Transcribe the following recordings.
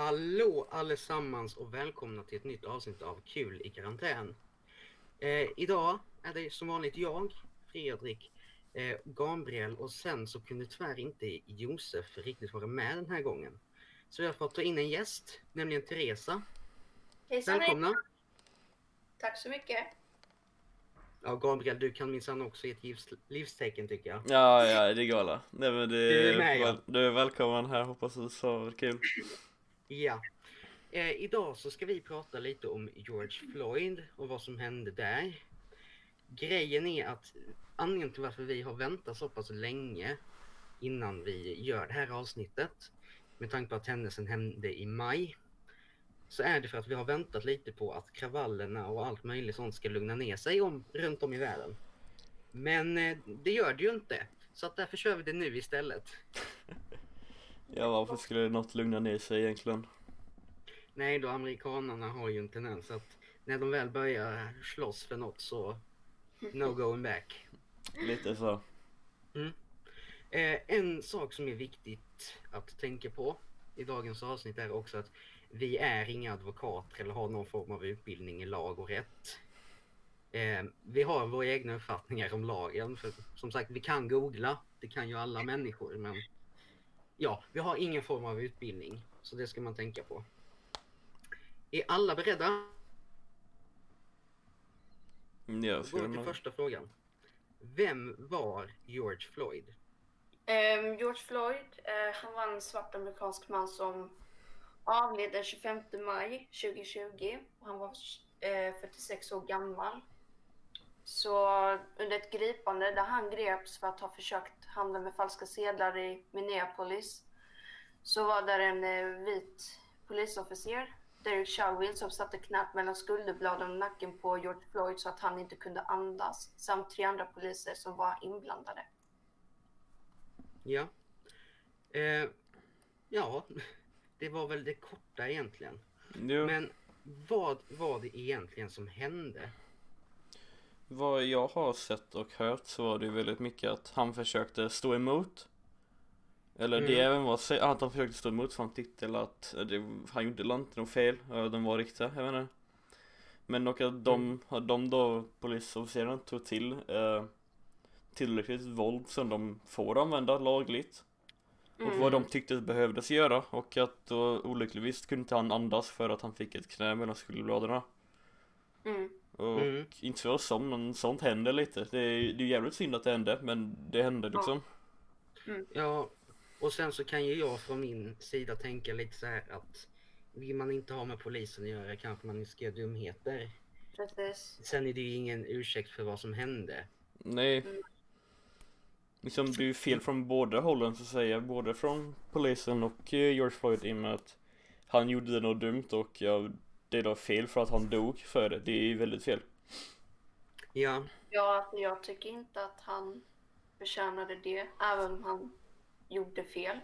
Hallå allesammans och välkomna till ett nytt avsnitt av Kul i karantän. Eh, idag är det som vanligt jag, Fredrik, eh, Gabriel och sen så kunde tyvärr inte Josef riktigt vara med den här gången. Så jag har fått ta in en gäst, nämligen Teresa. Hejsan, Välkomna! hej. Tack så mycket. Ja, Gabriel, du kan minsann också ge ett livs, livstecken tycker jag. Ja, ja, det går alla. Nej men det, Du är med, ja. du är välkommen här, hoppas du sa kul. Ja. Eh, idag så ska vi prata lite om George Floyd och vad som hände där. Grejen är att anledningen till varför vi har väntat så pass länge innan vi gör det här avsnittet, med tanke på att händelsen hände i maj, så är det för att vi har väntat lite på att kravallerna och allt möjligt sånt ska lugna ner sig om, runt om i världen. Men eh, det gör det ju inte, så att därför kör vi det nu istället. Ja, varför skulle något lugna ner sig egentligen? Nej då, amerikanarna har ju en tendens att när de väl börjar slåss för något så no going back. Lite så. Eh, en sak som är viktigt att tänka på i dagens avsnitt är också att vi är inga advokater eller har någon form av utbildning i lag och rätt. Eh, vi har våra egna uppfattningar om lagen. För som sagt, vi kan googla. Det kan ju alla människor. Men ja, vi har ingen form av utbildning. Så det ska man tänka på. Är alla beredda? Mm, Jag Går skulle till första frågan. Vem var George Floyd? Ehm, George Floyd, eh, han var en svart amerikansk man som avled den 25 maj 2020. Och han var eh, 46 år gammal. Så under ett gripande där han greps för att ha försökt handla med falska sedlar i Minneapolis så var där en eh, vit polisofficer, Derek Chauvin, som satte knät mellan skulderbladen och nacken på George Floyd så att han inte kunde andas samt tre andra poliser som var inblandade. Ja. Eh, ja, det var väl det korta egentligen. Jo, Men vad var det egentligen som hände? Vad jag har sett och hört så var det ju väldigt mycket att han försökte stå emot. Eller det Mm. även var att han försökte stå emot för han tyckte att eh, det, han gjorde inte något fel, eh, de var riktiga, jag vet inte. Men och att de, att de då, polisofficerarna tog till eh, tillräckligt våld som de får använda lagligt. Och vad de tyckte behövdes göra och att då olyckligtvis kunde inte han andas för att han fick ett knä mellan skulderbladen. Mm. Och Mm. inte för oss som, men sånt händer lite. Det är, det är jävligt synd att det hände, men det hände liksom. Ja, och sen så kan ju jag från min sida tänka lite så här att vill man inte ha med polisen att göra kanske man inte ska göra dumheter. Precis. Sen är det ju ingen ursäkt för vad som hände. Nej. Mm. Liksom det är ju fel från båda hållen så att säga, både från polisen och eh, George Floyd i och med att han gjorde något dumt och ja, det är då fel för att han dog för det. Det är ju väldigt fel. Ja, Ja, alltså jag tycker inte att han förtjänade det, även om han gjorde fel.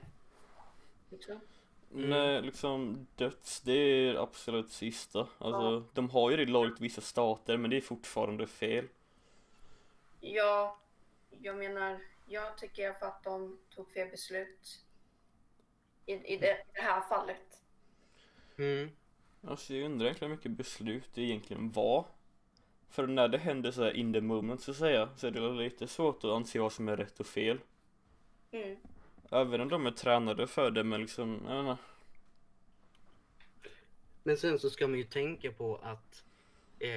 Liksom. Mm. Nej, liksom döds, det är absolut sista. Alltså, de har ju det lagligt vissa stater, men det är fortfarande fel. Ja, jag menar, jag tycker för att de tog fel beslut i, i det, det här fallet. mm. Alltså jag undrar egentligen hur mycket beslut det egentligen var. För när det händer så här in the moment så att säga, så är det lite svårt att anse vad som är rätt och fel. Mm. Även om de är tränade för det, men liksom, jag inte. Men sen så ska man ju tänka på att eh,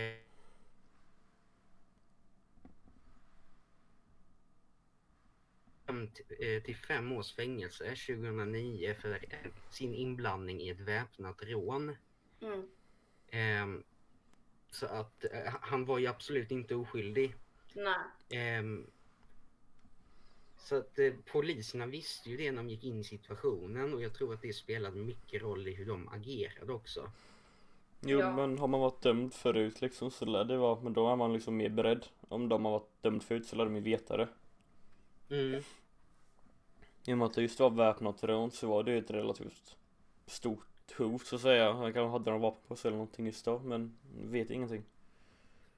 eh, till fem års fängelse 2009 för sin inblandning i ett väpnat rån. Mm. Ehm, så att eh, han var ju absolut inte oskyldig. Nej. Ehm, så att eh, poliserna visste ju det när de gick in i situationen och jag tror att det spelade mycket roll i hur de agerade också. Jo, Ja. men har man varit dömd förut liksom så lär det vara, men då är man liksom mer beredd. Om de har varit dömd förut så lär de ju veta det. Mm. I och med att det just var väpnat rån så var det ju ett relativt stort hot så att säga. Han kanske hade några vapen på sig eller någonting just då, men vet ingenting.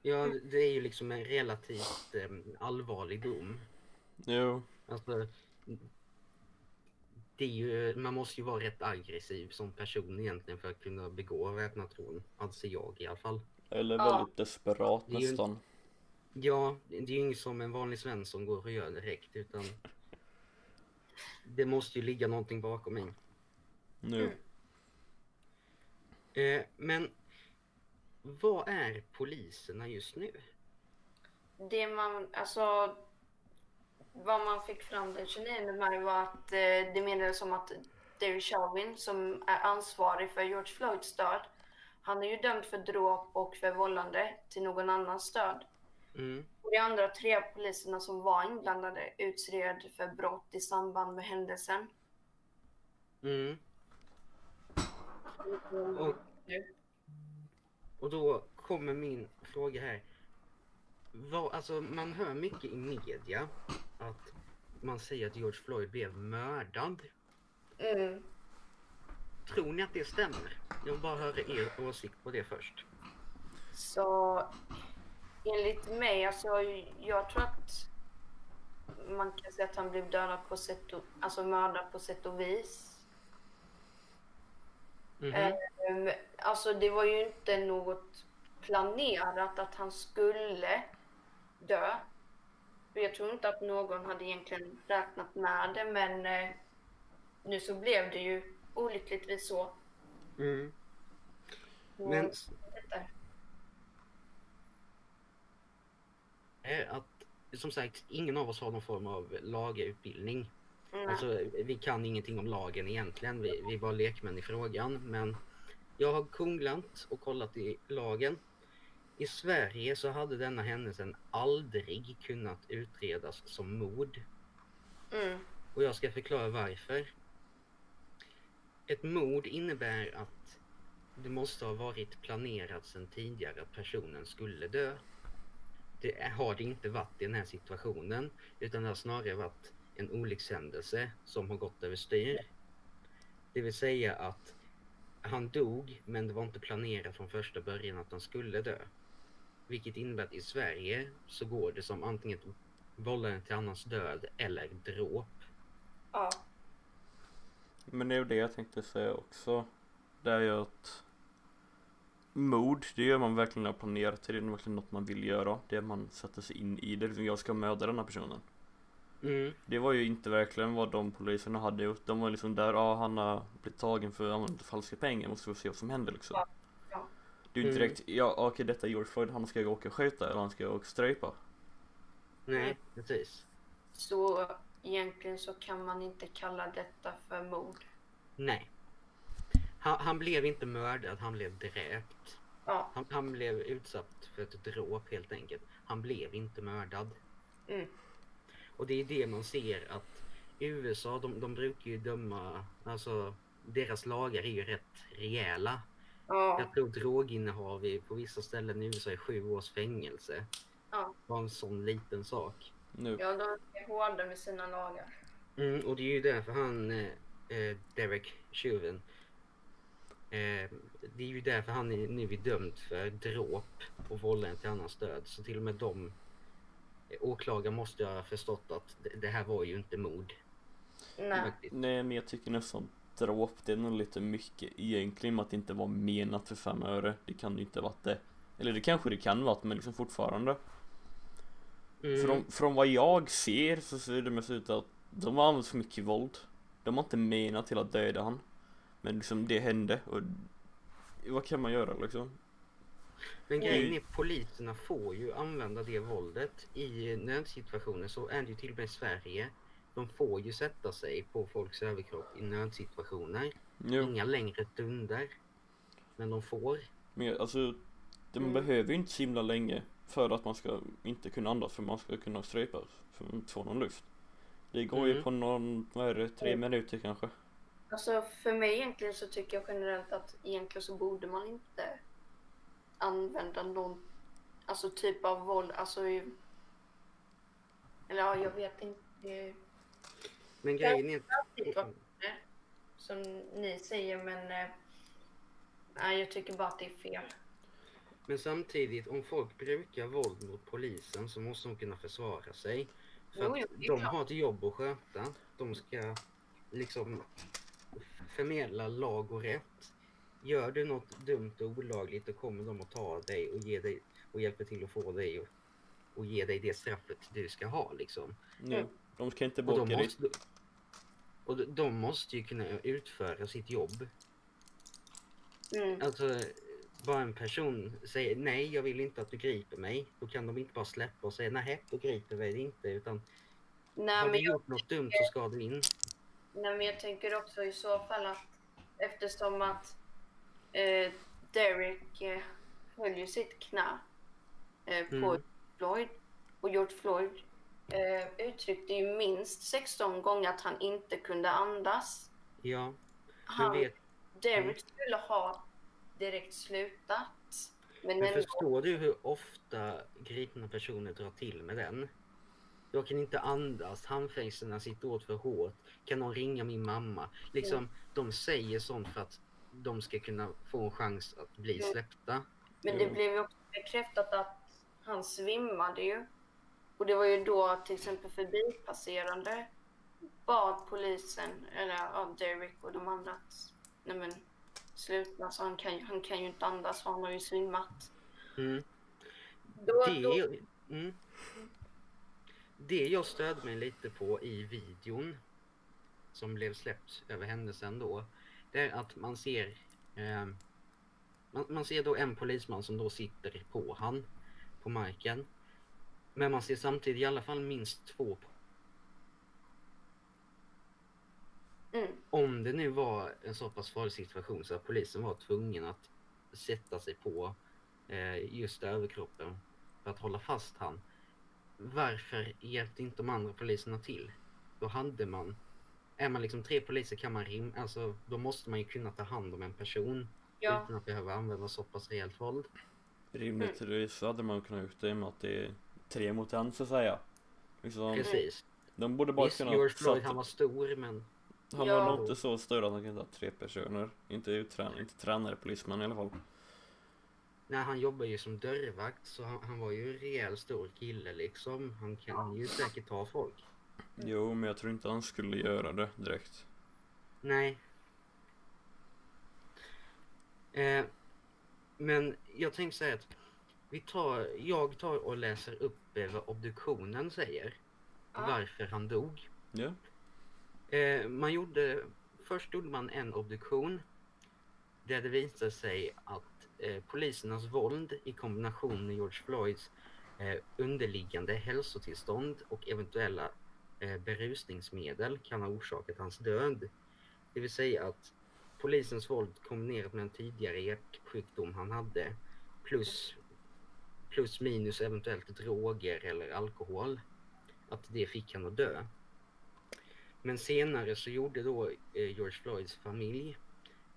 Ja, det är ju liksom en relativt eh, allvarlig dom. Jo, Alltså, det är ju, man måste ju vara rätt aggressiv som person egentligen för att kunna begå väpnat rån. Anser jag i alla fall. Eller Ja. väldigt desperat Det är ju- nästan. Ja, det är ju inget som en vanlig Svensson går och gör direkt utan det måste ju ligga någonting bakom mig. Nu. Mm. Eh, men vad är poliserna just nu? Det man, alltså, vad man fick fram den 29 maj var att eh, det menades om att David Chauvin, som är ansvarig för George Floyds död, han är ju dömd för dråp och för vållande till någon annans död. Mm. Och de andra tre poliserna som var inblandade utred för brott i samband med händelsen. Mm. Och, och då kommer min fråga här. Vad, alltså, man hör mycket i media att man säger att George Floyd blev mördad. Mm. Tror ni att det stämmer? Jag vill bara höra er åsikt på det först. Så enligt mig, alltså jag tror att man kan säga att han blev dödad på sätt och, alltså mördad på sätt och vis. Mhm. Ehm, alltså det var ju inte något planerat att han skulle dö. Jag tror inte att någon hade egentligen räknat med det men eh, nu så blev det ju olyckligtvis så. Mm. Men är att som sagt, ingen av oss har någon form av lagautbildning. Mm. Alltså, vi kan ingenting om lagen egentligen. Vi, vi bara lekmän i frågan. Men jag har googlat och kollat i lagen. I Sverige så hade denna händelsen aldrig kunnat utredas som mord. Mm. Och jag ska förklara varför. Ett mord innebär att det måste ha varit planerat sedan tidigare att personen skulle dö. Det har det inte varit i den här situationen utan det har snarare varit en olyckshändelse som har gått överstyr. Det vill säga att han dog men det var inte planerat från första början att han skulle dö. Vilket innebär att i Sverige så går det som antingen vållande till annans död eller dråp. Ja. Men det är ju det jag tänkte säga också. Det är ju att mord, det gör man verkligen när man planerar till. Det är verkligen något man vill göra. Det är man sätter sig in i det. Liksom, Jag ska mörda den här personen. Mm. Det var ju inte verkligen vad de poliserna hade gjort. De var liksom där, ja han har blivit tagen för att använda falska pengar. Måste vi se vad som händer liksom. Ja, ja. Det är ju inte Mm. direkt, ja okej detta är George Floyd, han ska åka och skjuta eller han ska åka och strypa. Nej, precis. Så egentligen så kan man inte kalla detta för mord. Nej. Han, han blev inte mördad, han blev dräpt. Ja. Han, han blev utsatt för ett dråp helt enkelt. Han blev inte mördad. Mm. Och det är det man ser att USA, de, de brukar ju döma, alltså deras lagar är ju rätt rejäla. Ja. Jag tror droginnehav i- på vissa ställen i USA är sju års fängelse. Ja. Bara en sån liten sak. Nu. ja, de är hårda med sina lagar. Mm, och det är ju därför han, eh, eh, Derek Chauvin, eh, det är ju därför han är, nu är dömd för dråp och vållande till annans död. Så till och med de eh, åklagare måste ha förstått att det, här var ju inte mord. Nej. Nej men jag tycker nästan dråp, det är nog lite mycket egentligen med att det inte var menat för fem öre. Det kan ju inte varit det. Eller det kanske det kan varit men liksom fortfarande. Mm, Från, från vad jag ser så ser det mest ut att de har använt för mycket våld. De har inte menat till att döda han. Men liksom det hände och vad kan man göra liksom? Men grejen Mm. är poliserna får ju använda det våldet i nödsituationer. Så är det ju till och med i Sverige. De får ju sätta sig på folks överkropp i nödsituationer. Jo, Inga längre stunder. Men de får. men alltså de Mm. behöver ju inte så himla länge för att man ska inte kunna andas för man ska kunna strypa för att få någon luft. Det går ju Mm. på någon, vad är det, tre minuter kanske. Alltså för mig egentligen så tycker jag generellt att egentligen så borde man inte använda någon alltså typ av våld. Alltså i, eller ja, jag vet inte Men grejen är som ni säger men eh, nej, jag tycker bara att det är fel. Men samtidigt, om folk brukar våld mot polisen så måste de kunna försvara sig. För Jo, jo, de har ett jobb att sköta. De ska liksom förmedla lag och rätt. Gör du något dumt och olagligt då kommer de att ta dig och ge dig och hjälpa till att få dig och, och ge dig det straffet du ska ha liksom. Ja. De ska inte dit. måste, och de- de måste ju kunna utföra sitt jobb. Mm. Alltså, bara en person säger nej, jag vill inte att du griper mig. Då kan de inte bara släppa och säga nej, då griper vi dig inte. Utan Nej, har men du jag, gjort något dumt så ska du in. nej, men jag tänker också i så fall att eftersom att eh, Derek eh, höll ju sitt knä eh, på Mm. Floyd och George Floyd eh, uttryckte ju minst 16 gånger att han inte kunde andas. Ja, Han, vet, Derek Mm. skulle ha direkt slutat. Men, men ändå, förstår du hur ofta gripna personer drar till med den? Jag kan inte andas, handfängslena sitter åt för hårt. Kan någon ringa min mamma? Liksom, de säger sånt för att de ska kunna få en chans att bli Mm. släppta. men det Jo. blev ju också bekräftat att han svimmade ju. Och det var ju då till exempel förbipasserande bad polisen, eller ja, Derek och de andra att nej men sluta, så han kan, ju- han kan ju inte andas för han har ju svimmat. Mm. Då, Det, då, jag- mm. det jag stödde mig lite på i videon som blev släppt över händelsen då, det är att man ser eh, man, man ser då en polisman som då sitter på han på marken. Men man ser samtidigt i alla fall minst två. mm, Om det nu var en så pass farlig situation så att polisen var tvungen att sätta sig på eh, just överkroppen för att hålla fast han. Varför hjälpte inte de andra poliserna till? Då hade man, är man liksom tre poliser kan man rim, alltså då måste man ju kunna ta hand om en person ja, utan att behöva använda så pass rejält våld. Rimligtvis så hade man kunnat gjort det i och med att det är tre mot en så att säga. Liksom, Precis. de borde bara Visst, kunna George Floyd satt- han var stor men Han Ja. var nog inte så stor att han kunde ha tre personer. Inte uttränare, inte tränare polisman i alla fall. nej, han jobbar ju som dörrvakt så han, han var ju en rejäl stor kille liksom. Han kan ju säkert ta folk. Jo, men jag tror inte han skulle göra det direkt. Nej. Eh, men jag tänkte säga att vi tar, jag tar och läser upp eh, vad obduktionen säger. Ja. Varför han dog. Ja. Eh, man gjorde, först gjorde man en obduktion där det visade sig att eh, polisernas våld i kombination med George Floyds eh, underliggande hälsotillstånd och eventuella berusningsmedel kan ha orsakat hans död. Det vill säga att polisens våld kombinerat med en tidigare hjärtsjukdom han hade plus, plus minus eventuellt droger eller alkohol, att det fick han att dö. Men senare så gjorde då eh, George Floyds familj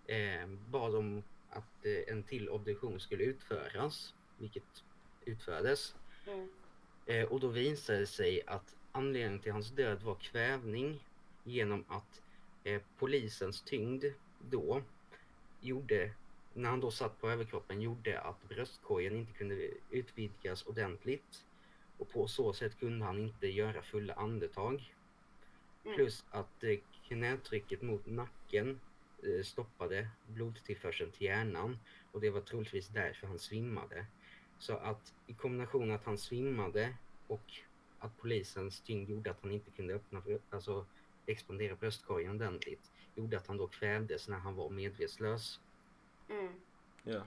eh, bad om att eh, en till obduktion skulle utföras, vilket utfördes. mm, Eh, och då visade det sig att anledningen till hans död var kvävning genom att eh, polisens tyngd då gjorde, när han då satt på överkroppen, gjorde att bröstkorgen inte kunde utvidgas ordentligt. Och på så sätt kunde han inte göra fulla andetag. Mm. Plus att eh, knätrycket mot nacken eh, stoppade blodtillförseln till hjärnan och det var troligtvis därför han svimmade. Så att i kombination att han svimmade och att polisens tyngd gjorde att han inte kunde öppna, alltså expandera bröstkorgen ordentligt gjorde att han då kvävdes när han var medvetslös. mm, Ja.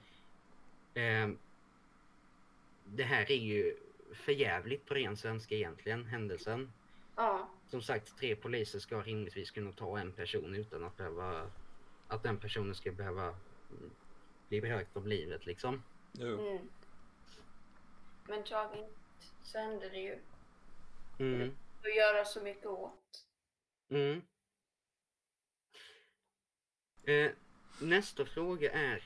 Eh, det här är ju förjävligt på ren svenska egentligen, händelsen. ja, Som sagt, tre poliser ska rimligtvis kunna ta en person utan att behöva att den personen ska behöva bli berökt om livet liksom. Mm. Men tragiskt så hände det ju. Mm. Att göra så mycket åt. Mm. Eh, nästa fråga är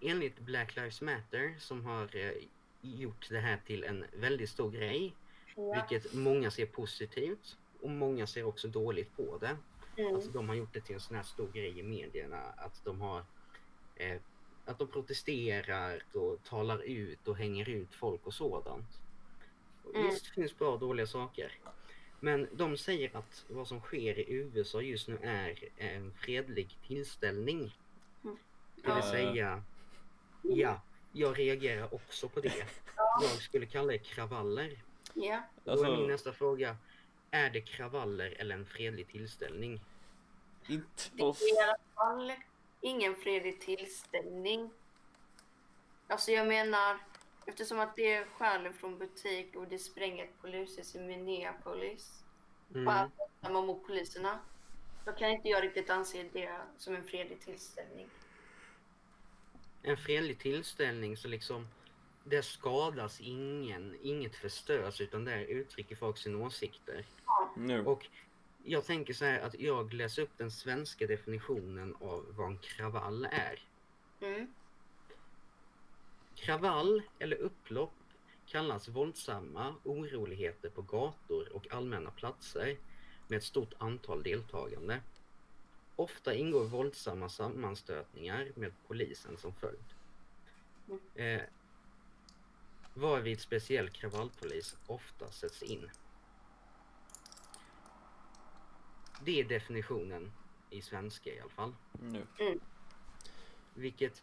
enligt Black Lives Matter som har eh, gjort det här till en väldigt stor grej, Ja. vilket många ser positivt och många ser också dåligt på det. Mm. Alltså de har gjort det till en sån här stor grej i medierna att de har eh, att de protesterar och talar ut och hänger ut folk och sådant. Mm. Visst finns bra och dåliga saker. Men de säger att vad som sker i USA just nu är en fredlig tillställning. Mm. Det vill Ja. säga, ja, jag reagerar också på det. Jag skulle kalla det kravaller. Ja. Då är min Alltså, nästa fråga, är det kravaller eller en fredlig tillställning? inte Det är i alla fall ingen fredlig tillställning. Alltså jag menar, eftersom att det stjäler från butik och det spränger ett polishus i Minneapolis och Mm. man mot poliserna. Då kan inte jag riktigt anse det som en fredlig tillställning. En fredlig tillställning så liksom, det skadas ingen, inget förstörs utan där uttrycker folk sina åsikter. Nu. Och jag tänker så här att jag läser upp den svenska definitionen av vad en kravall är. Mm. Kravall eller upplopp kallas våldsamma oroligheter på gator och allmänna platser med ett stort antal deltagande. Ofta ingår våldsamma sammanstötningar med polisen som följd. Eh, varvid speciell kravallpolis ofta sätts in. Det är definitionen i svenska i alla fall. Nu. Vilket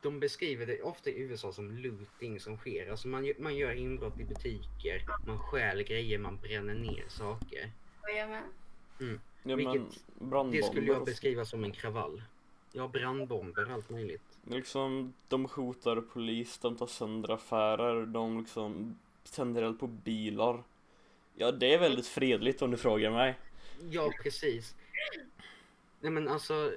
de beskriver det ofta i USA som looting som sker. Alltså man, gör- man gör inbrott i butiker, man stjäl grejer, man bränner ner saker. Vad jag med? Ja, men Vilket- Det skulle jag och- beskriva som en kravall. Ja, brandbomber, allt möjligt. Liksom, de hotar polis, de tar sönder affärer, de liksom tänder eld på bilar. Ja, det är väldigt fredligt om du frågar mig. Ja, precis. Nej men alltså.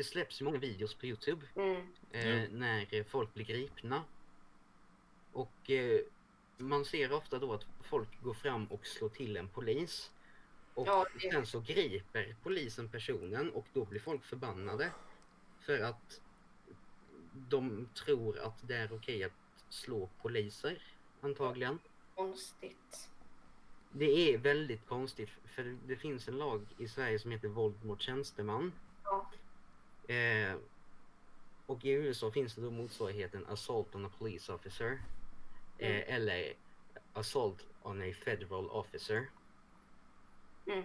Det släpps ju många videos på Youtube Mm. eh, när eh, folk blir gripna. Och eh, man ser ofta då att folk går fram och slår till en polis. Och Ja, det- sen så griper polisen personen och då blir folk förbannade. För att de tror att det är okej att slå poliser, antagligen. Konstigt. Det är väldigt konstigt för det finns en lag i Sverige som heter våld mot tjänsteman. Ja. Eh, och i USA finns det då motsvarigheten assault on a police officer. Eh, Mm. eller assault on a federal officer. Mm.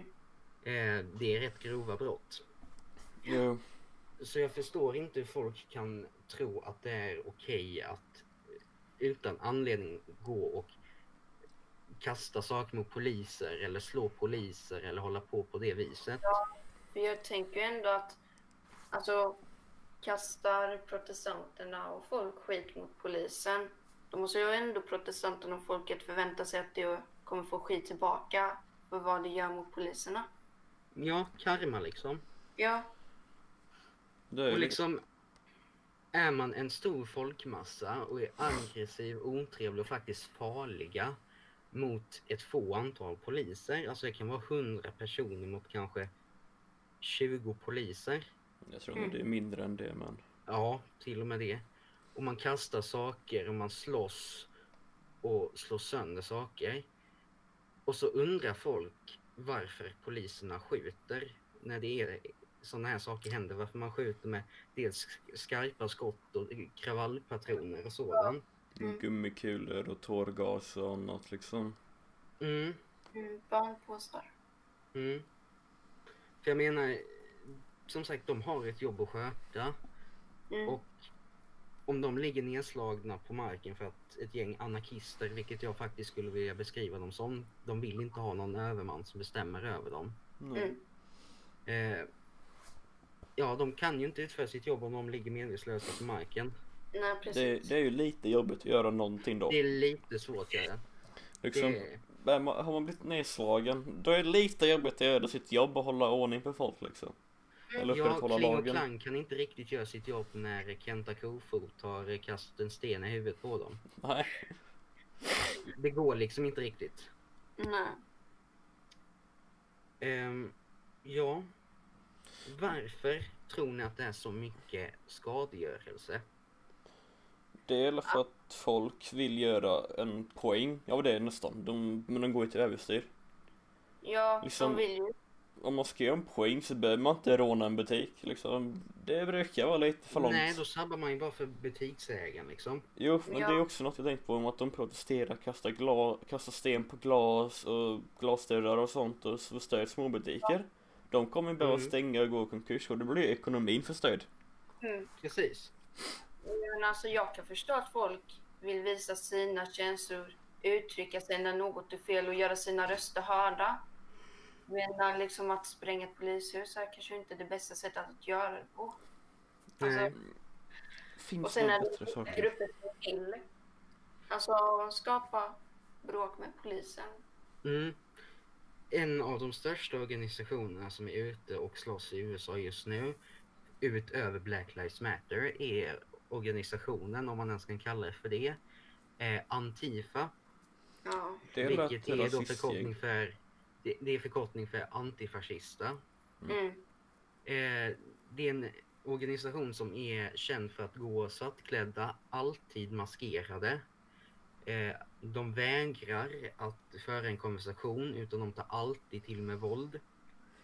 Eh, det är rätt grova brott. Jo, Så jag förstår inte hur folk kan tro att det är okej att utan anledning gå och kasta saker mot poliser eller slå poliser eller hålla på på det viset. För jag tänker ändå att alltså kastar protestanterna och folk skit mot polisen då måste ju ändå protestanterna och folket förvänta sig att de kommer få skit tillbaka för vad de gör mot poliserna. Ja, karma liksom. Ja, Och liksom är man en stor folkmassa och är aggressiv, otrevlig och faktiskt farliga mot ett få antal poliser. Alltså det kan vara 100 personer mot kanske 20 poliser. Jag tror nog det är mindre än det, men Ja, till och med det. Och man kastar saker och man slåss och slår sönder saker. Och så undrar folk varför poliserna skjuter när det är sådana här saker händer. Varför man skjuter med dels skarpa skott och kravallpatroner och sådant. Mm. gummikulor och tårgas och annat liksom. Mm, mm, barnpåsar. mm. För jag menar, som sagt, de har ett jobb att sköta. Mm. Och om de ligger nedslagna på marken för att ett gäng anarkister, vilket jag faktiskt skulle vilja beskriva dem som, de vill inte ha någon överman som bestämmer över dem. Nej. Mm. Eh, ja, de kan ju inte utföra sitt jobb om de ligger medvetslösa på marken. Nej, Det, precis. det är ju lite jobbigt att göra någonting då. Det är lite svårt att göra. Liksom, Det, har man blivit nedslagen, då är det lite jobbigt att göra sitt jobb och hålla ordning på folk liksom. Eller ja, Kling och lagen. Klang kan inte riktigt göra sitt jobb när Kenta Kofot har kastat en sten i huvudet på dem. Nej. Det går liksom inte riktigt. Nej. Ehm, ja. Varför tror ni att det är så mycket skadegörelse? Del för att folk vill göra en poäng av det nästan. De, men de går ju till överstyr. Ja, Liksom- de vill ju om man ska göra en poäng så behöver man inte råna en butik liksom. Det brukar vara lite för långt. Nej, då sabbar man ju bara för butiksägaren liksom. Jo, men Ja. det är också något jag tänkt på om att de protesterar, kastar, gla- kastar sten på glas och glasdörrar och sånt och förstör småbutiker. De kommer behöva Mm. stänga och gå i konkurs och då blir ekonomin förstörd. Mm. Precis. Men alltså jag kan förstå att folk vill visa sina känslor, uttrycka sig när något är fel och göra sina röster hörda. Men liksom att spränga ett polishus är kanske inte det bästa sättet att göra det på. Alltså, Nej. Finns och sen det är bättre saker? grupper som vill. Alltså skapa bråk med polisen. Mm. En av de största organisationerna som är ute och slåss i USA just nu, utöver Black Lives Matter, är organisationen, om man ens kan kalla det för det, eh, Antifa. Ja. Det vilket lät är då förkortning för, det, det är förkortning för antifascista. Mm. Eh, det är en organisation som är känd för att gå svartklädda, alltid maskerade. Eh, de vägrar att föra en konversation utan de tar alltid till med våld.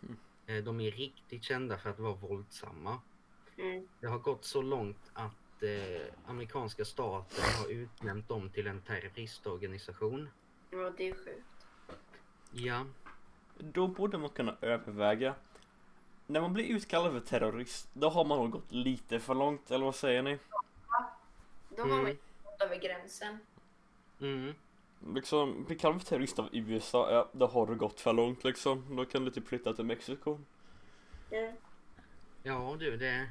Mm. Eh, de är riktigt kända för att vara våldsamma. Mm. Det har gått så långt att eh, amerikanska staten har utnämnt dem till en terroristorganisation. Ja, det är sjukt. Ja, Då borde man kunna överväga. När man blir utkallad för terrorist, då har man nog gått lite för långt, eller vad säger ni? Då har Mm. man ju gått över gränsen. mm. Liksom, blir kallad för terrorist av USA, ja, då har du gått för långt liksom. Då kan du typ flytta till Mexiko. Mm. ja du det är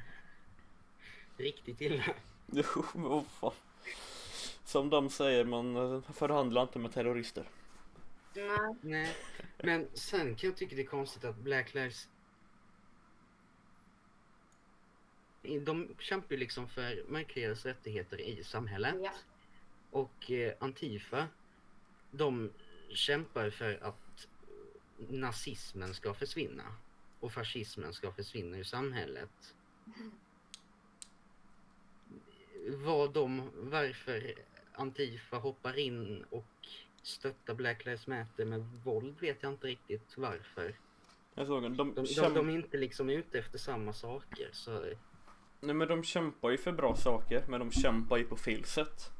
riktigt illa. Jo, men vad fan. Som de säger, man förhandlar inte med terrorister. Nej. Nej, men sen kan jag tycka det är konstigt att Black Lives de kämpar ju liksom för märkligaste rättigheter i samhället. Ja. Och eh, Antifa, de kämpar för att nazismen ska försvinna. Och fascismen ska försvinna ur samhället. Vad de, varför Antifa hoppar in och stöttar Black Lives Matter med våld vet jag inte riktigt varför. Jag såg en, de, De, de, de är inte liksom ute efter samma saker. Så, Nej men de kämpar ju för bra saker, men de kämpar ju på fel sätt.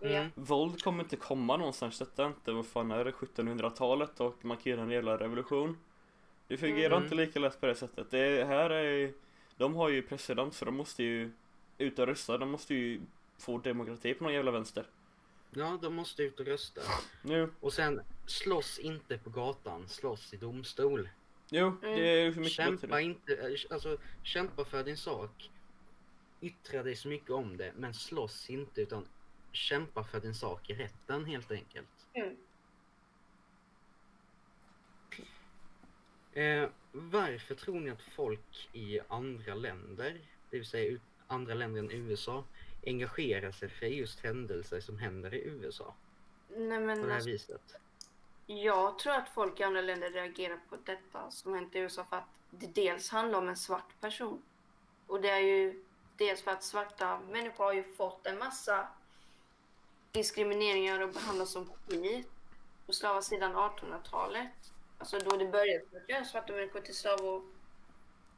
Mm. Våld kommer inte komma någonstans, detta är inte, vad fan är det, 1700-talet och markera en jävla revolution. Det fungerar Mm. inte lika lätt på det sättet. Det här är, de har ju president så de måste ju ut och rösta, de måste ju få demokrati på någon jävla vänster. Ja, de måste ut och rösta. Nu, Och sen slåss inte på gatan, slåss i domstol. jo, det är ju mycket Kämpa bättre. inte, eh, alltså kämpa för din sak. Yttra dig så mycket om det, men slåss inte utan kämpa för din sak i rätten helt enkelt. Mm. Eh, varför tror ni att folk i andra länder, det vill säga andra länder än USA, engagerar sig för just händelser som händer i USA Nej, på men det här alltså, viset? jag tror att folk i andra länder reagerar på detta som hänt i USA för att det dels handlar om en svart person. Och det är ju dels för att svarta människor har ju fått en massa diskrimineringar och behandlas som skit och slavar sedan 1800-talet. Alltså då det började att göra svarta människor till slavar.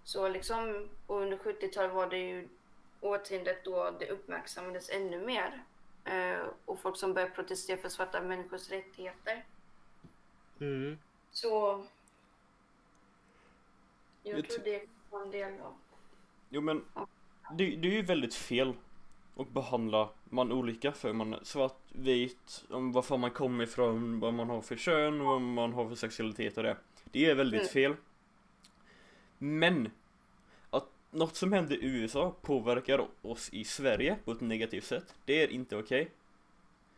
Så liksom, och under 70-talet var det ju årtiondet då det uppmärksammades ännu mer. Eh, och folk som började protestera för svarta människors rättigheter. Mm. Så jag Jag tror det var en del av... Jo men, det, det är ju väldigt fel att behandla man olika för man är svart, vit, om varför man kommer ifrån, vad man har för kön, vad man har för sexualitet och det. Det är väldigt Mm. fel. Men, något som händer i USA påverkar oss i Sverige på ett negativt sätt, det är inte okej.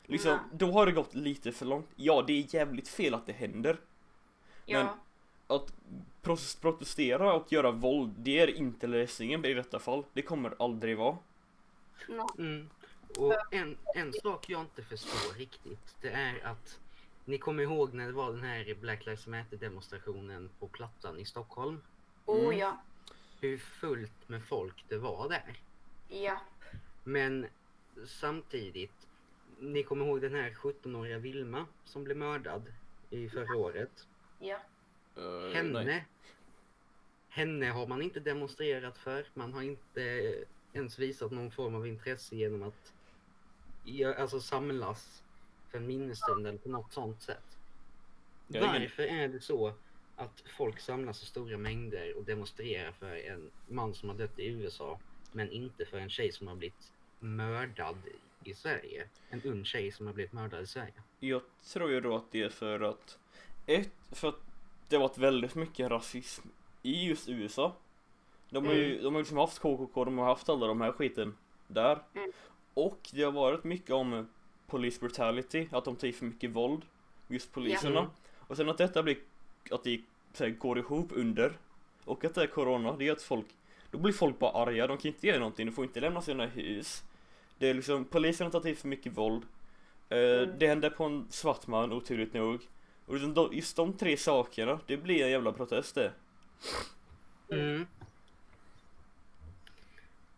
Liksom, Nej. då har det gått lite för långt. Ja, det är jävligt fel att det händer. Ja, Att proces- protestera och göra våld, det är inte lösningen i detta fall. Det kommer aldrig vara. Mm. Och en, en sak jag inte förstår riktigt, det är att ni kommer ihåg när det var den här Black Lives Matter demonstrationen på Plattan i Stockholm? Oh Mm. ja. Hur fullt med folk det var där. Ja. Men samtidigt, ni kommer ihåg den här 17-åriga Vilma som blev mördad i förra året? Ja. Uh, Henne, Nej. henne har man inte demonstrerat för. Man har inte ens visat någon form av intresse genom att alltså samlas för en minnesstund eller på något sånt sätt. Varför är det så att folk samlas i stora mängder och demonstrerar för en man som har dött i USA men inte för en tjej som har blivit mördad i Sverige? En ung tjej som har blivit mördad i Sverige. Jag tror ju då att det är för att ett, för att det har varit väldigt mycket rasism i just USA. De har ju, de har liksom haft KKK, de har haft alla de här skiten där. Mm. Och det har varit mycket om police brutality, att de tar i för mycket våld, just poliserna. Mm. Och sen att detta blir, att det här, går ihop under, och att det är corona, det är att folk, då blir folk bara arga, de kan inte göra någonting, de får inte lämna sina hus. Det är liksom, polisen tar till för mycket våld. Eh, Mm. Det hände på en svart man, oturligt nog. Och liksom just de tre sakerna, det blir en jävla protest det. Mm.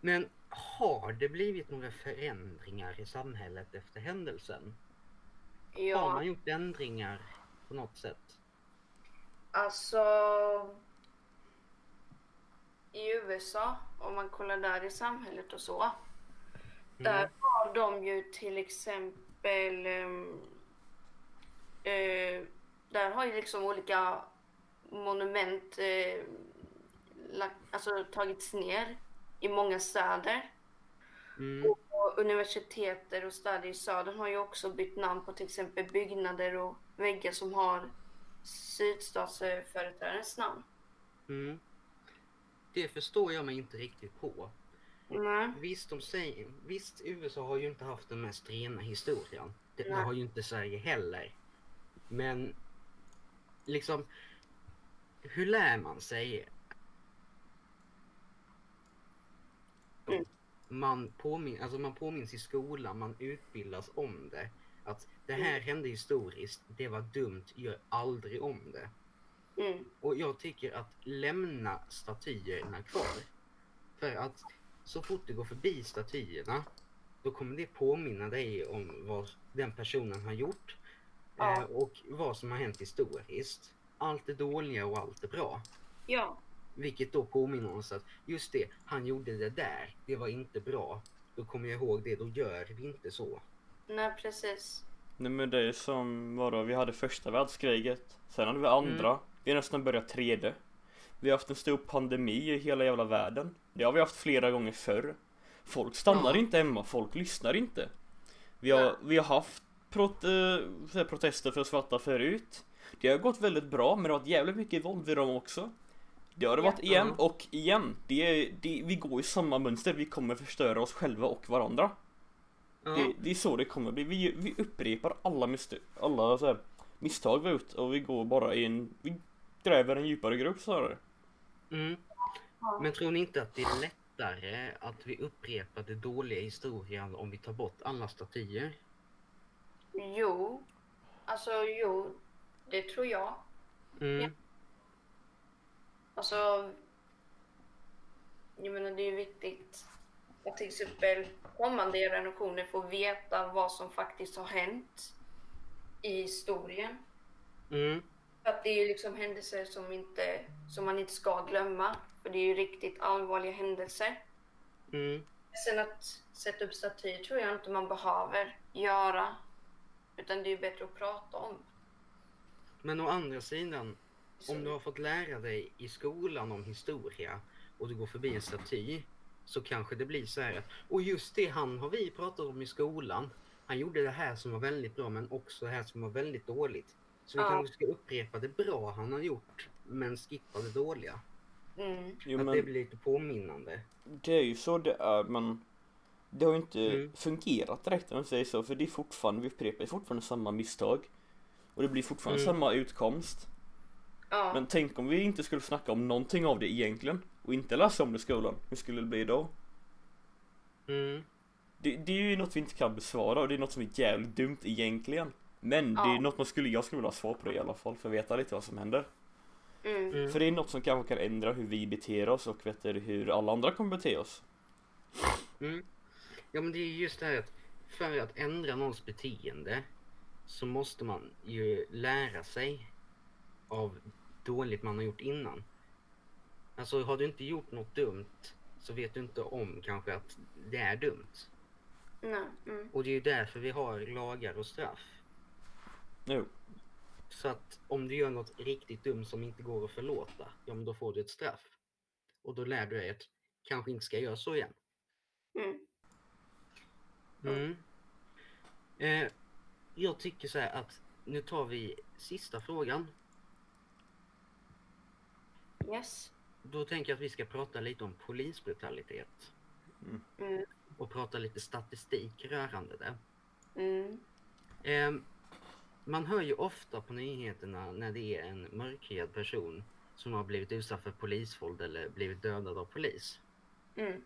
Men har det blivit några förändringar i samhället efter händelsen? Har Ja, man gjort ändringar på något sätt? Alltså. I USA, om man kollar där i samhället och så. Där har de ju till exempel... ehm, eh, där har ju liksom olika monument eh, lagt, alltså, tagits ner i många städer. Mm. Och universiteter och städer i södern har ju också bytt namn på till exempel byggnader och väggar som har sydstatsföreträdarens namn. Mm. Det förstår jag mig inte riktigt på. Nej. Visst, de säger, visst, USA har ju inte haft den mest rena historien. Det, det har ju inte Sverige heller. Men liksom, hur lär man sig? Mm. Man, påmin, alltså man påminns i skolan, man utbildas om det. Att det här hände historiskt, det var dumt, gör aldrig om det. Mm. Och jag tycker att lämna statyerna kvar. För att så fort du går förbi statyerna då kommer det påminna dig om vad den personen har gjort Ja. eh, och vad som har hänt historiskt. Allt det dåliga och allt det bra. Ja. Vilket då påminner oss att just det, han gjorde det där, det var inte bra. Då kommer jag ihåg det, då gör vi inte så. Nej, precis. Nej men det är som, vadå, vi hade första världskriget, sen hade vi andra, vi har nästan börjat tredje. Vi har haft en stor pandemi i hela jävla världen. Det har vi haft flera gånger förr. Folk stannar Ja. inte hemma, folk lyssnar inte. Vi har, vi har haft prot, eh, protester för svarta förut. Det har gått väldigt bra men det har varit jävligt mycket våld vid dem också. Det har det varit igen och igen. Det är, det, vi går i samma mönster, vi kommer förstöra oss själva och varandra. Ja, Det, det är så det kommer bli. Vi, vi upprepar alla, miste- alla så här, misstag vi har gjort och vi går bara i en, vi gräver en djupare grop snarare. mm. Men tror ni inte att det är lättare att vi upprepar det dåliga historien om vi tar bort alla statyer? Jo. Alltså, jo. Det tror jag. Mm. Ja. Alltså. Jag menar, det är ju viktigt att till exempel kommande generationer får veta vad som faktiskt har hänt i historien. Mm. För att det är liksom händelser som, inte, som man inte ska glömma. För det är ju riktigt allvarliga händelser. Mm. Sen att sätta upp statyer tror jag inte man behöver göra. Utan det är ju bättre att prata om. Men å andra sidan, om du har fått lära dig i skolan om historia och du går förbi en staty så kanske det blir så här och just det han har vi pratat om i skolan. Han gjorde det här som var väldigt bra men också det här som var väldigt dåligt. Så vi Ja. kanske ska upprepa det bra han har gjort men skippa det dåliga. Mm. Jo, att men det blir lite påminnande. det är ju så det är men det har ju inte Mm. fungerat direkt om man säger så för det är fortfarande, vi upprepar fortfarande samma misstag. Och det blir fortfarande Mm. samma utkomst. Ja. Men tänk om vi inte skulle snacka om någonting av det egentligen och inte läsa om det i skolan. Hur skulle det bli då? Mm. Det, det är ju något vi inte kan besvara och det är något som är jävligt dumt egentligen. Men det är Ja. något man skulle, jag skulle vilja ha svar på det i alla fall för att veta lite vad som händer. Mm. Mm. För det är något som kanske kan ändra hur vi beter oss och vet du, hur alla andra kommer bete oss. Mm. Ja men det är just det här att för att ändra någons beteende så måste man ju lära sig av dåligt man har gjort innan. Alltså har du inte gjort något dumt så vet du inte om kanske att det är dumt. Nej. Mm. Och det är ju därför vi har lagar och straff. Jo. Så att om du gör något riktigt dumt som inte går att förlåta, ja men då får du ett straff. Och då lär du dig att kanske inte ska göra så igen. Mm. Mm. Eh, jag tycker så här att nu tar vi sista frågan. Yes. Då tänker jag att vi ska prata lite om polisbrutalitet. Mm. Och prata lite statistik rörande det. Mm. Eh, man hör ju ofta på nyheterna när det är en mörkhyad person som har blivit utsatt för polisvåld eller blivit dödad av polis. Mm.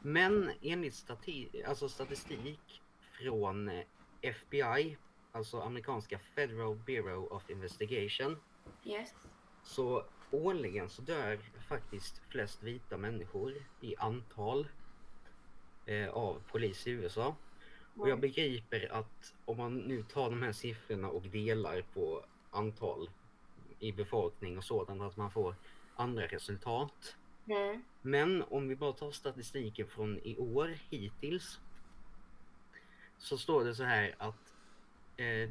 Men enligt stati alltså statistik från eh, FBI, alltså amerikanska Federal Bureau of Investigation, Yes. så årligen så dör faktiskt flest vita människor i antal eh, av polis i USA. Och jag begriper att om man nu tar de här siffrorna och delar på antal i befolkning och sådant, att man får andra resultat. Mm. Men om vi bara tar statistiken från i år hittills. Så står det så här att eh,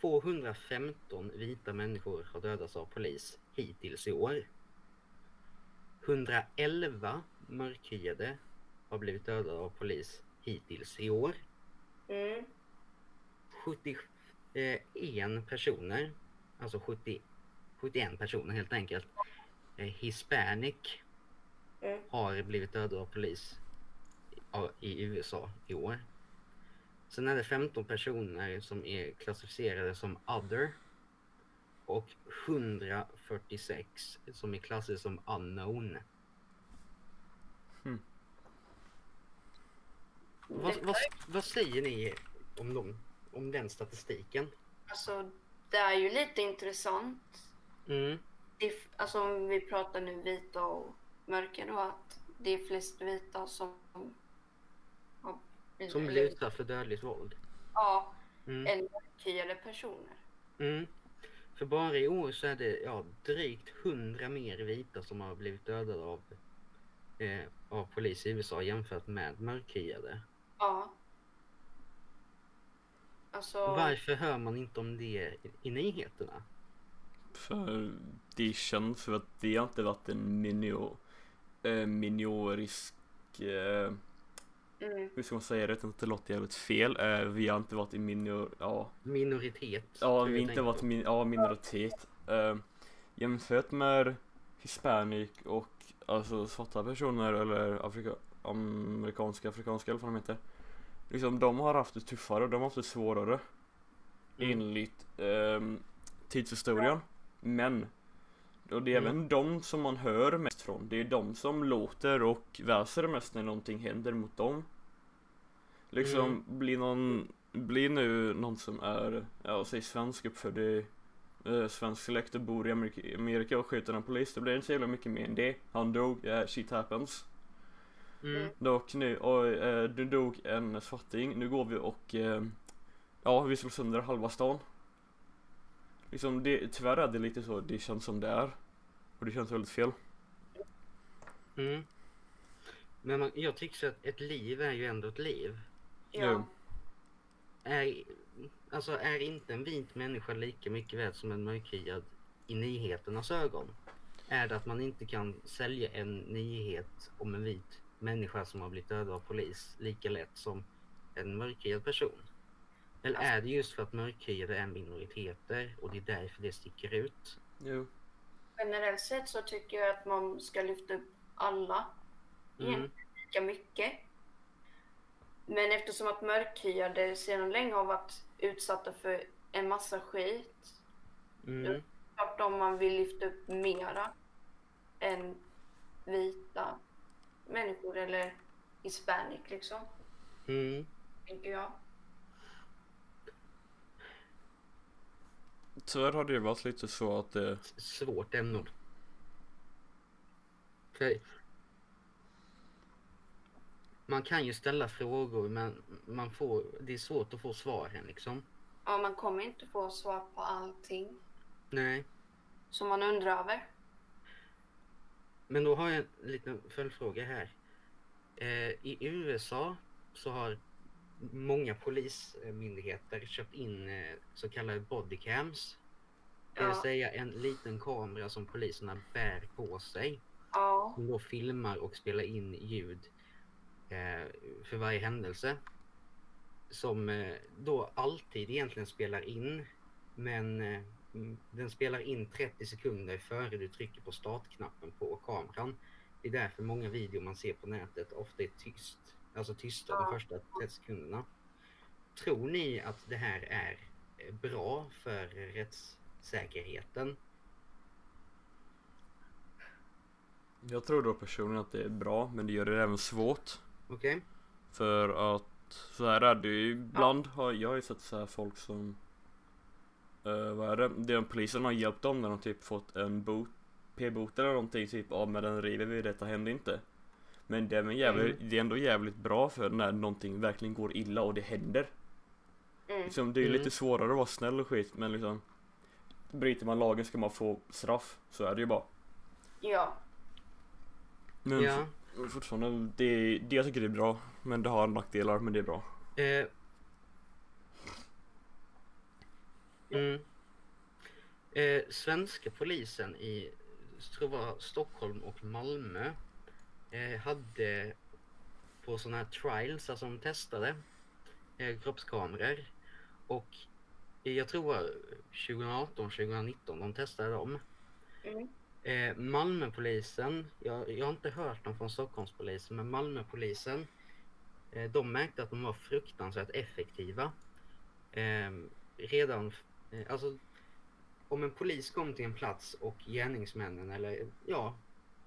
215 vita människor har dödats av polis hittills i år. 111 mörkhyade har blivit dödade av polis hittills i år. Mm. 71 personer, alltså 70, 71 personer helt enkelt, eh, hispanic Mm. har blivit dödade av polis i USA i år. Sen är det 15 personer som är klassificerade som other och 146 som är klassade som unknown. Hmm. Vad, vad, vad säger ni om, dem, om den statistiken? Alltså, det är ju lite intressant. Mm, Det alltså om vi pratar nu vita och mörka då, att det är flest vita som har som blir utsatt för dödligt våld. Ja, Mm. än mörkhyade personer. Mm. För bara i år så är det ja, drygt 100 mer vita som har blivit dödade av, eh, av polis i USA jämfört med mörkhyade. Ja. Alltså, Varför hör man inte om det i, i nyheterna? För det känns för att det har inte varit en minor, eh, minorisk, eh, mm, hur ska man säga det utan att det låter jävligt fel. Eh, vi har inte varit i minor, ja, Minoritet. ja vi har inte varit min, ja, minoritet. Eh, jämfört med hispanic och alltså svarta personer eller afrika, amerikanska, afrikanska eller vad de heter. Liksom de har haft det tuffare, de har haft det svårare. Mm. enligt ehm, tidshistorien. Men och det är Mm. även de som man hör mest från. Det är de som låter och väser mest när någonting händer mot dem. Liksom Mm. blir någon, blir nu någon som är, ja säg svensk uppfödd i eh, svensk släkt och bor i Amerika, Amerika och skjuter en polis. Det blir inte så jävla mycket mer än det. Han dog, yeah, shit happens. Mm. Dock nu, och eh, du dog en svarting, nu går vi och eh, ja, vi slår sönder halva stan. Liksom det, tyvärr är det lite så, det känns som det är. Och det känns väldigt fel. Mm. Men man, jag tycker så att ett liv är ju ändå ett liv. ja. Är, alltså är inte en vit människa lika mycket värd som en mörkhyad i nyheternas ögon? Är det att man inte kan sälja en nyhet om en vit människa som har blivit dödad av polis lika lätt som en mörkhyad person? Eller är det just för att mörkhyade är minoriteter och det är därför det sticker ut? Jo. Generellt sett så tycker jag att man ska lyfta upp alla Mm. lika mycket. Men eftersom att mörkhyade sedan länge har varit utsatta för en massa skit. Mm. Klart om man vill lyfta upp mera än vita människor eller hispanic liksom, Mm. tänker jag. Tyvärr har det ju varit lite så att eh, svårt ämne. För man kan ju ställa frågor men man får, det är svårt att få svaren liksom. Ja, man kommer inte få svar på allting Nej. som man undrar över. Men då har jag en liten följdfråga här. Eh, I USA så har många polismyndigheter köpt in eh, så kallade bodycams. Det vill Ja. säga en liten kamera som poliserna bär på sig. Ja. Som då filmar och spelar in ljud eh, för varje händelse. Som eh, då alltid egentligen spelar in. Men eh, den spelar in 30 sekunder före du trycker på startknappen på kameran. Det är därför många videor man ser på nätet ofta är tyst. Alltså tysta de Ja. första 30 sekunderna. Tror ni att det här är eh, bra för rättssäkerheten? Jag tror då personligen att det är bra, men det gör det även svårt. Okej? För att så här är det ju ibland har jag har ju sett så här folk som uh, Vad är det? det? Polisen har hjälpt dem när de typ fått en bot P-bot eller någonting typ Ja men den river vi, detta händer inte Men det är, jävligt, det är ändå jävligt bra för när någonting verkligen går illa och det händer Mm. liksom, Det är ju Mm. lite svårare att vara snäll och skit men liksom Bryter man lagen ska man få straff, så är det ju bara Ja. Men Ja. for, fortfarande, det, det jag tycker det är bra Men det har nackdelar men det är bra Eh. Mm. Eh, svenska polisen i tror jag Stockholm och Malmö hade på sådana här trials, alltså de testade eh, kroppskameror och eh, jag tror det var 2018, 2019 de testade dem. Mm. Eh, Malmöpolisen, jag, jag har inte hört dem från Stockholmspolisen, men Malmöpolisen eh, de märkte att de var fruktansvärt effektiva. Eh, redan, eh, alltså om en polis kom till en plats och gärningsmännen eller ja,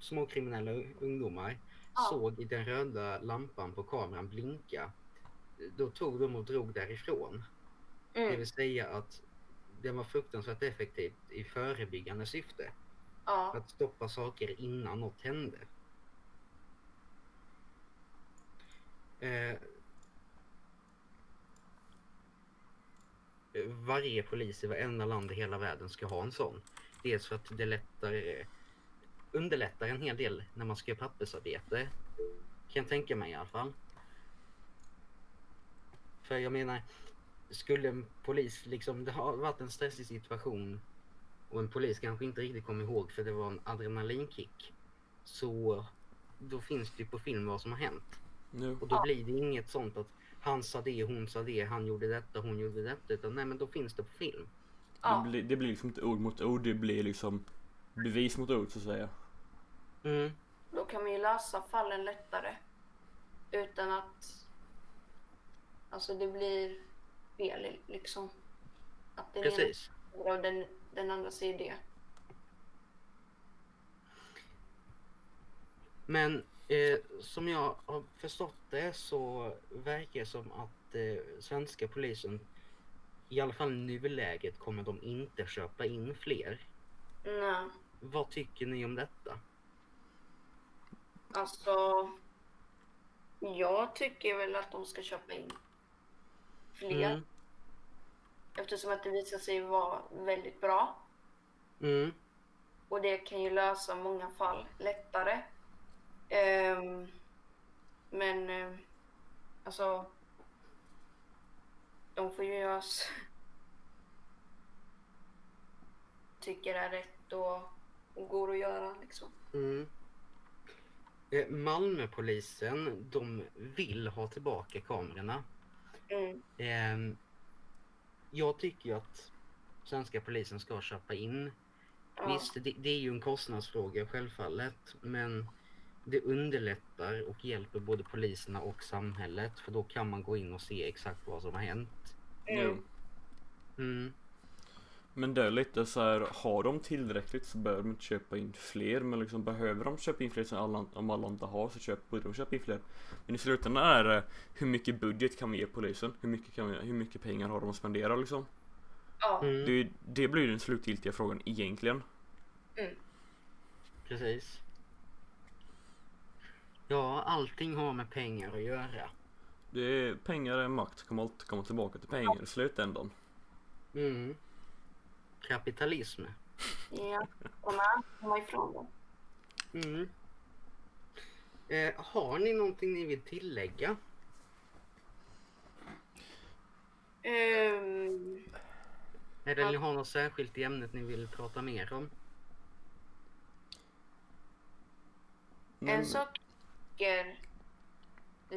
småkriminella ungdomar Ja. såg den röda lampan på kameran blinka, då tog de och drog därifrån. Det Mm. vill säga att den var fruktansvärt effektivt i förebyggande syfte. Ja. Att stoppa saker innan något hände. Eh, varje polis i varenda land i hela världen ska ha en sån. Dels för att det lättar, eh, underlättar en hel del när man ska göra pappersarbete. Kan jag tänka mig i alla fall. För jag menar, skulle en polis liksom, det har varit en stressig situation och en polis kanske inte riktigt kom ihåg för det var en adrenalinkick. Så då finns det ju på film vad som har hänt. Nu. Och då blir det inget sånt att han sa det, hon sa det, han gjorde detta, hon gjorde detta. Utan nej men då finns det på film. Ja. Det, blir, det blir liksom inte ord mot ord, det blir liksom bevis mot ord så att säga. Mm. Då kan man ju lösa fallen lättare. Utan att... Alltså det blir fel liksom. Att den Precis. ena och den, den andra säger det. Men eh, som jag har förstått det så verkar det som att eh, svenska polisen i alla fall i nuläget kommer de inte köpa in fler. Nej. Vad tycker ni om detta? Alltså... Jag tycker väl att de ska köpa in fler. Mm. Eftersom att det visar sig vara väldigt bra. Mm. Och det kan ju lösa många fall lättare. Ehm, men ehm, alltså, de får ju göra tycker är rätt och, och går att göra liksom. Mm. Eh, Malmöpolisen, de vill ha tillbaka kamerorna. Mm. Ehm, jag tycker att svenska polisen ska köpa in. Ja. Visst, det, det är ju en kostnadsfråga självfallet, men det underlättar och hjälper både poliserna och samhället för då kan man gå in och se exakt vad som har hänt. Mm. Mm. Men det är lite så här, har de tillräckligt så behöver de inte köpa in fler men liksom behöver de köpa in fler som alla, om alla inte har så köp, borde de köpa in fler. Men i slutändan är det hur mycket budget kan vi ge polisen? Hur mycket, kan vi, hur mycket pengar har de att spendera liksom? Ja. Mm. Det, det blir den slutgiltiga frågan egentligen. Precis. Ja, allting har med pengar att göra. Det är, pengar är makt, kommer alltid komma tillbaka till pengar i slutändan. Mm. Kapitalism. Ja, aldrig komma ifrån det. Mm. Eh, har ni någonting ni vill tillägga? Ehm, Eller ni har något särskilt i ämnet ni vill prata mer om? En sak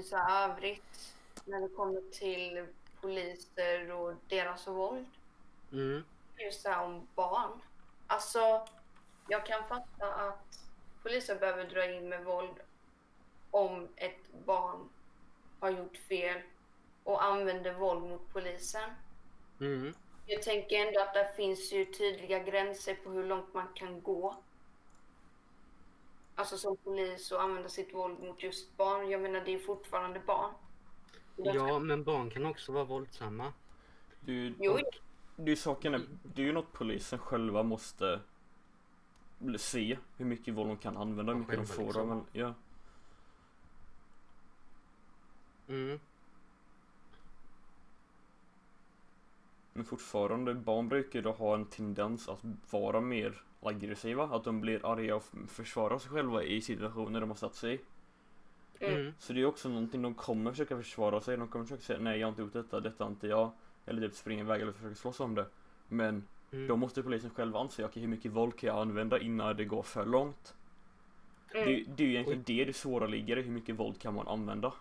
så här övrigt när det kommer till poliser och deras våld. Mm. Just det här om barn. Alltså, jag kan fatta att polisen behöver dra in med våld om ett barn har gjort fel och använder våld mot polisen. Mm. Jag tänker ändå att det finns ju tydliga gränser på hur långt man kan gå. Alltså som polis och använda sitt våld mot just barn. Jag menar, det är fortfarande barn. Ja, men barn kan också vara våldsamma. Du, Jo, det är ju saken är, det är ju något polisen själva måste se hur mycket våld de kan använda, hur mycket de får. liksom. Men, ja. Mm. men fortfarande, barn brukar då ha en tendens att vara mer aggressiva, att de blir arga och försvarar sig själva i situationer de har satt sig i. Mm. Så det är också någonting de kommer försöka försvara sig, de kommer försöka säga nej jag har inte gjort detta, detta är inte jag. Eller typ springa iväg eller försöka slåss om det. Men Mm. då måste polisen själv anse, okej hur mycket våld kan jag använda innan det går för långt? Mm. Det, det är ju egentligen det det svåra ligger i, hur mycket våld kan man använda?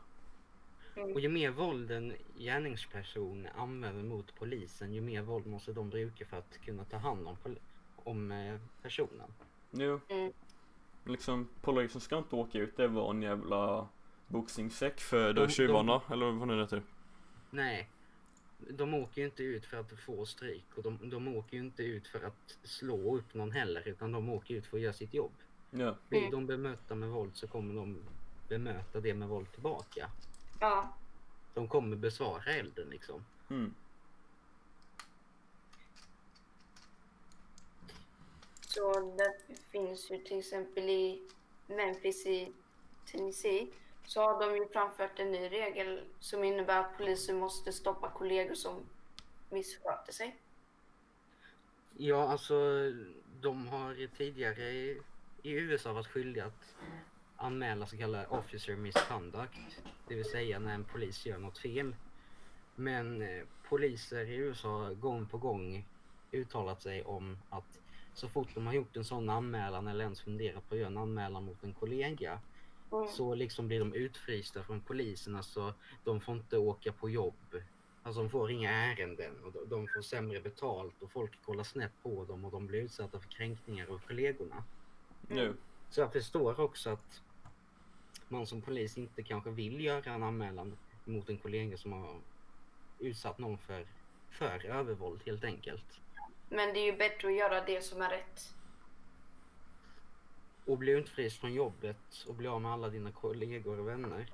Och ju mer våld en gärningsperson använder mot polisen, ju mer våld måste de bruka för att kunna ta hand om, pol- om eh, personen. Jo, Mm. liksom polisen ska inte åka ut, det var en jävla boxningssäck för De- de, tjuvarna, eller vad det heter. Nej, de åker ju inte ut för att få stryk och de, de åker ju inte ut för att slå upp någon heller utan de åker ut för att göra sitt jobb. Ja, Blir Mm. de bemötta med våld så kommer de bemöta det med våld tillbaka. Ja. De kommer besvara elden liksom. mm. Så det finns ju till exempel i Memphis i Tennessee så har de ju framfört en ny regel som innebär att polisen måste stoppa kollegor som missköter sig. Ja, alltså de har tidigare i, i USA varit skyldiga att anmäla så kallad officer misconduct. Det vill säga när en polis gör något fel. Men eh, poliser i USA har gång på gång uttalat sig om att så fort de har gjort en sån anmälan eller ens funderat på att göra en anmälan mot en kollega Mm. så liksom blir de utfrysta från polisen. Alltså de får inte åka på jobb. Alltså de får inga ärenden och de- de får sämre betalt och folk kollar snett på dem och de blir utsatta för kränkningar av kollegorna. nu. Så jag förstår också att man som polis inte kanske vill göra en anmälan mot en kollega som har utsatt någon för, för övervåld helt enkelt. Men det är ju bättre att göra det som är rätt. Och bli utfryst från jobbet och bli av med alla dina kollegor och vänner.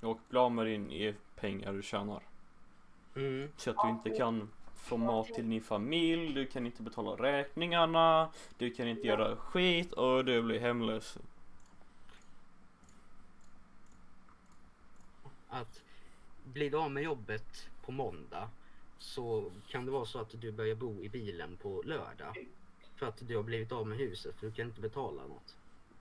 Och bli av med din e- pengar du tjänar. Mm. Så att du inte kan få mat till din familj, du kan inte betala räkningarna, du kan inte göra skit och du blir hemlös. att blir du av med jobbet på måndag så kan det vara så att du börjar bo i bilen på lördag. För att du har blivit av med huset för du kan inte betala något.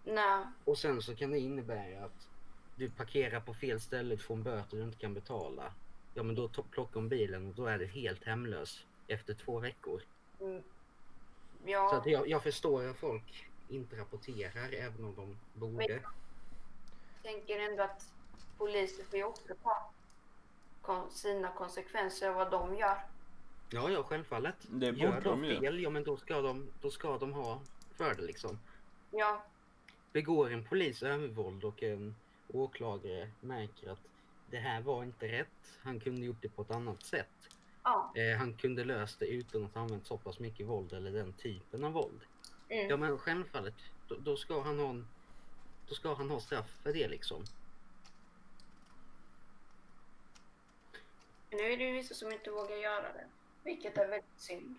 Nej. Och sen så kan det innebära att du parkerar på fel ställe, du får en böter du inte kan betala. Ja men då plockar de bilen och då är du helt hemlös efter två veckor. Mm. Så Ja, att jag, jag förstår att folk inte rapporterar även om de borde. jag tänker ändå att poliser får ju också ta kon- sina konsekvenser av vad de gör. Ja, ja självfallet. Det Gör borde de de ju. fel, ja men då ska de, då ska de ha för det liksom. Ja, begår en polis övervåld och en åklagare märker att det här var inte rätt. Han kunde gjort det på ett annat sätt. ja. Eh, han kunde löst det utan att använt så pass mycket våld eller den typen av våld. Mm. Ja men självfallet, då, då ska han ha en, då ska han ha straff för det liksom. Nu är det ju vissa som inte vågar göra det, vilket är väldigt synd.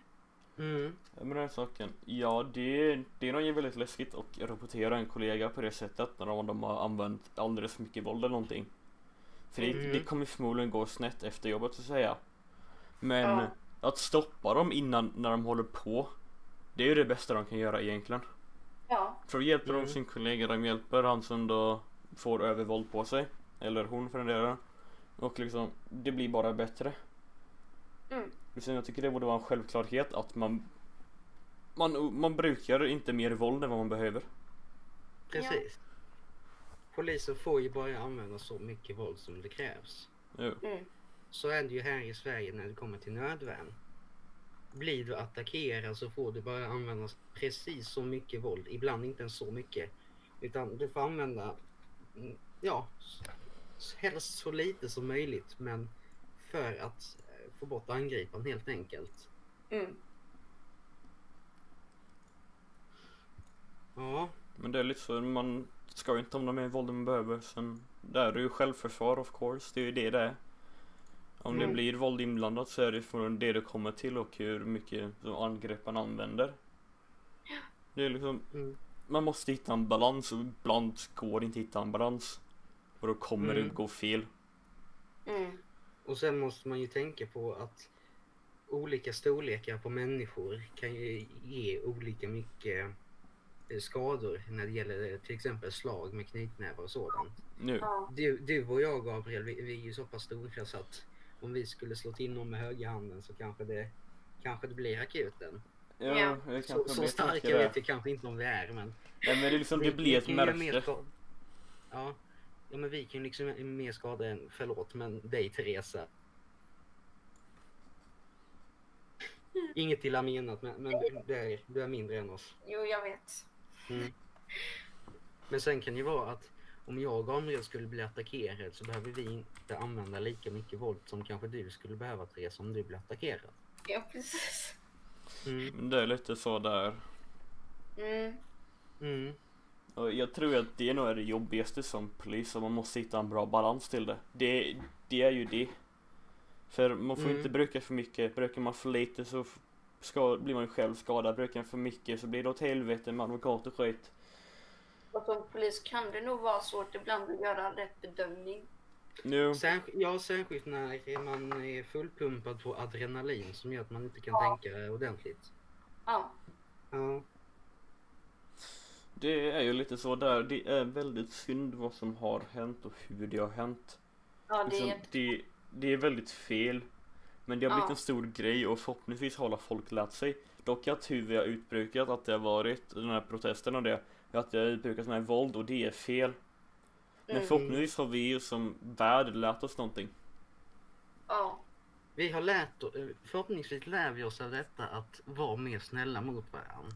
Mm. Men den saken, ja det, det är nog väldigt läskigt att rapportera en kollega på det sättet när de, de har använt alldeles för mycket våld eller någonting. För det, Mm. det kommer förmodligen gå snett efter jobbet så att säga. Men Ja. att stoppa dem innan när de håller på, det är ju det bästa de kan göra egentligen. Ja. För då hjälper Mm. de sin kollega, de hjälper han som då får övervåld på sig. Eller hon för den delen. Och liksom, det blir bara bättre. Mm. Liksom, jag tycker det borde vara en självklarhet att man man, man brukar inte mer våld än vad man behöver. Precis. Polisen får ju bara använda så mycket våld som det krävs. Jo. Mm. Så är det ju här i Sverige när det kommer till nödvärn. Blir du attackerad så får du bara använda precis så mycket våld. Ibland inte ens så mycket. Utan du får använda, mm, ja, helst så lite som möjligt. Men för att få bort angriparen helt enkelt. Mm. Ja, Men det är lite så, man ska ju inte använda mer våld än man behöver. Sen, där är det ju självförsvar of course, det är ju det det är. Om det Mm. blir våld inblandat så är det från det det kommer till och hur mycket som angreppen använder. Det är liksom, mm, man måste hitta en balans och ibland går det inte att hitta en balans. Och då kommer Mm. det gå fel. Mm. Och sen måste man ju tänka på att olika storlekar på människor kan ju ge olika mycket eh, skador när det gäller eh, till exempel slag med knytnävar och sådant. Nu. Du, du och jag Gabriel, vi, vi är ju så pass stora så att om vi skulle slå till någon med höger handen så kanske det, kanske det blir akuten. Ja, Ja. jag Så, så vet starka det. vet vi kanske inte om vi är men... Nej men det är liksom, det vi- blir ett märke. Ja. Ja, men vi kan ju liksom göra mer skada än, förlåt, men dig Teresa. Inget illa menat men, men du, du, är, du är mindre än oss. Jo, jag vet. Mm. Men sen kan det ju vara att om jag och Gabriel skulle bli attackerad så behöver vi inte använda lika mycket våld som kanske du skulle behöva Therese om du blir attackerad. Ja, precis. Mm. Det är lite så där. Mm. Mm. Och jag tror att det nog är det jobbigaste som polis, och man måste hitta en bra balans till det. Det, det är ju det. För man får Mm. inte bruka för mycket, brukar man för lite så ska, blir man ju själv skadad, brukar man för mycket så blir det åt helvete med advokat och skit. Och som polis kan det nog vara svårt ibland att göra rätt bedömning. Nu, Särsk- ja, särskilt när man är fullpumpad på adrenalin som gör att man inte kan Ja. tänka ordentligt. Ja. Ja. Det är ju lite så där, det är väldigt synd vad som har hänt och hur det har hänt. Ja, det är Liksom, det, det är väldigt fel. Men det har blivit Ja. en stor grej och förhoppningsvis har alla folk lärt sig. Dock att hur vi har utbrukat att det har varit den här protesten och det, att det har utbrukats med våld och det är fel. Men Mm. förhoppningsvis har vi ju som värld lärt oss någonting. Ja. Vi har lärt förhoppningsvis lär vi oss av detta att vara mer snälla mot varandra.